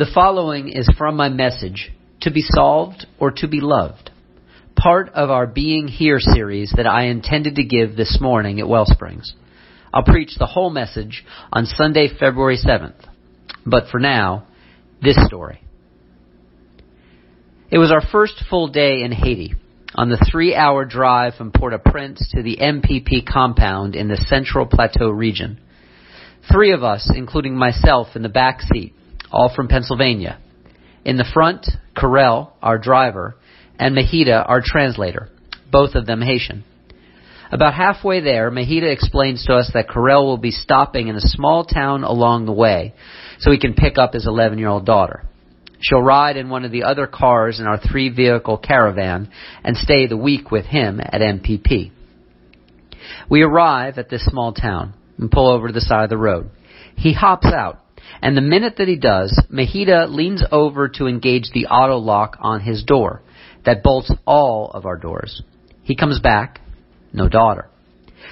The following is from my message, To be Solved or To be Loved, part of our Being Here series that I intended to give this morning at WellSprings. I'll preach the whole message on Sunday, February 7th. But for now, this story. It was our first full day in Haiti on the three hour drive from Port-au-Prince to the MPP compound in the Central Plateau region. Three of us, including myself in the back seat, all from Pennsylvania. In the front, Carell, our driver, and Mahida, our translator, both of them Haitian. About halfway there, Mahida explains to us that Carell will be stopping in a small town along the way so he can pick up his 11 year old daughter. She'll ride in one of the other cars in our three vehicle caravan and stay the week with him at MPP. We arrive at this small town and pull over to the side of the road. He hops out, and the minute that he does, Mahida leans over to engage the auto lock on his door that bolts all of our doors. He comes back, no daughter.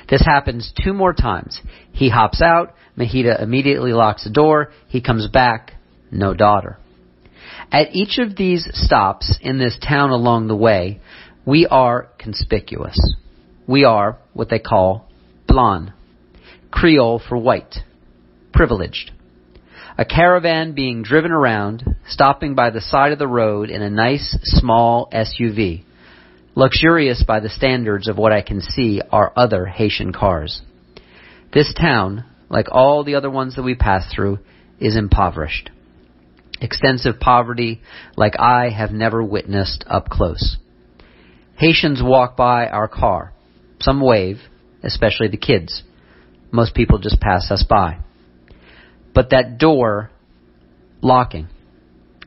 This happens two more times. He hops out, Mahida immediately locks the door, he comes back, no daughter. At each of these stops in this town along the way, we are conspicuous. We are what they call blan, Creole for white, privileged. A caravan being driven around, stopping by the side of the road in a nice small SUV, luxurious by the standards of what I can see are other Haitian cars. This town, like all the other ones that we pass through, is impoverished extensive poverty like I have never witnessed up close. Haitians walk by our car. Some wave, especially the kids. Most people just pass us by. But that door locking.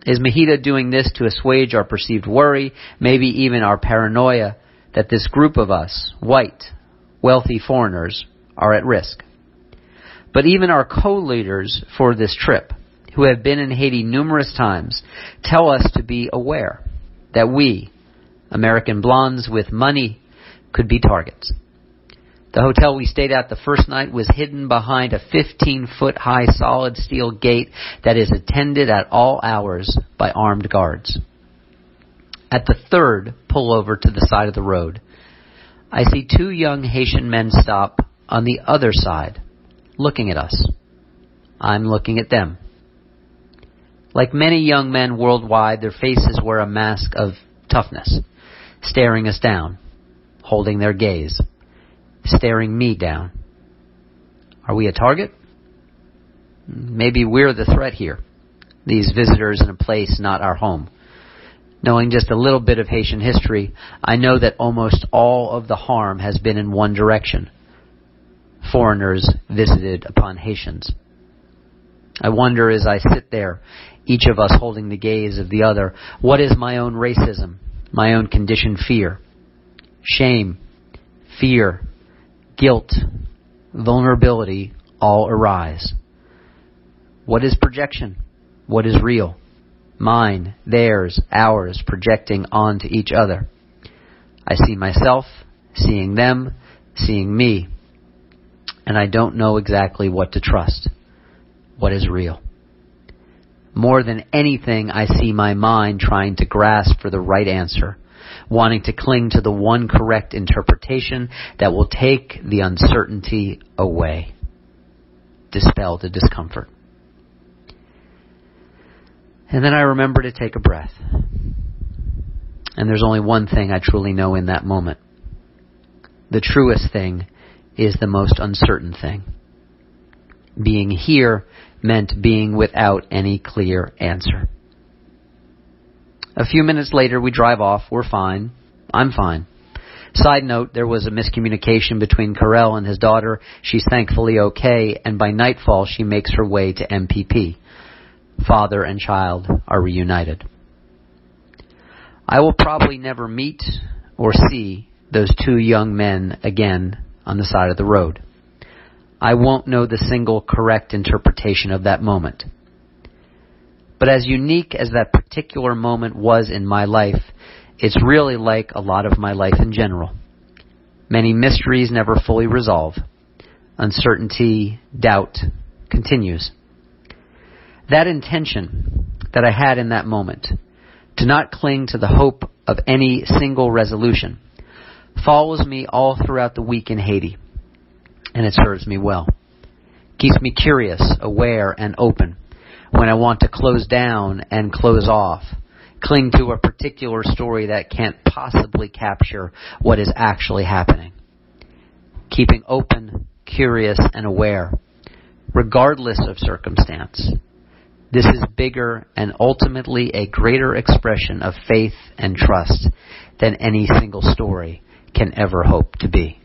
Is Mahida doing this to assuage our perceived worry, maybe even our paranoia that this group of us, white, wealthy foreigners, are at risk? But even our co-leaders for this trip, who have been in Haiti numerous times tell us to be aware that we, American blans with money, could be targets. The hotel we stayed at the first night was hidden behind a 15 foot high solid steel gate that is attended at all hours by armed guards. At the third pullover to the side of the road, I see two young Haitian men stop on the other side, looking at us. I'm looking at them. Like many young men worldwide, their faces wear a mask of toughness, staring us down, holding their gaze, staring me down. Are we a target? Maybe we're the threat here, these visitors in a place not our home. Knowing just a little bit of Haitian history, I know that almost all of the harm has been in one direction. Foreigners visited upon Haitians. I wonder as I sit there each of us holding the gaze of the other. What is my own racism? My own conditioned fear? Shame, fear, guilt, vulnerability all arise. What is projection? What is real? Mine, theirs, ours, projecting onto each other. I see myself, seeing them, seeing me, and I don't know exactly what to trust. What is real? More than anything, I see my mind trying to grasp for the right answer, wanting to cling to the one correct interpretation that will take the uncertainty away, dispel the discomfort. And then I remember to take a breath. And there's only one thing I truly know in that moment. The truest thing is the most uncertain thing. Being here meant being without any clear answer. A few minutes later, we drive off. We're fine. I'm fine. Side note, there was a miscommunication between Carell and his daughter. She's thankfully okay, and by nightfall, she makes her way to MPP. Father and child are reunited. I will probably never meet or see those two young men again on the side of the road. I won't know the single correct interpretation of that moment. But as unique as that particular moment was in my life, it's really like a lot of my life in general. Many mysteries never fully resolve. Uncertainty, doubt continues. That intention, that I had in that moment. To not cling to the hope of any single resolution follows me all throughout the week in Haiti, and it serves me well. Keeps me curious, aware, and open when I want to close down and close off, cling to a particular story that can't possibly capture what is actually happening. Keeping open, curious, and aware, regardless of circumstance. This is bigger and ultimately a greater expression of faith and trust than any single story can ever hope to be.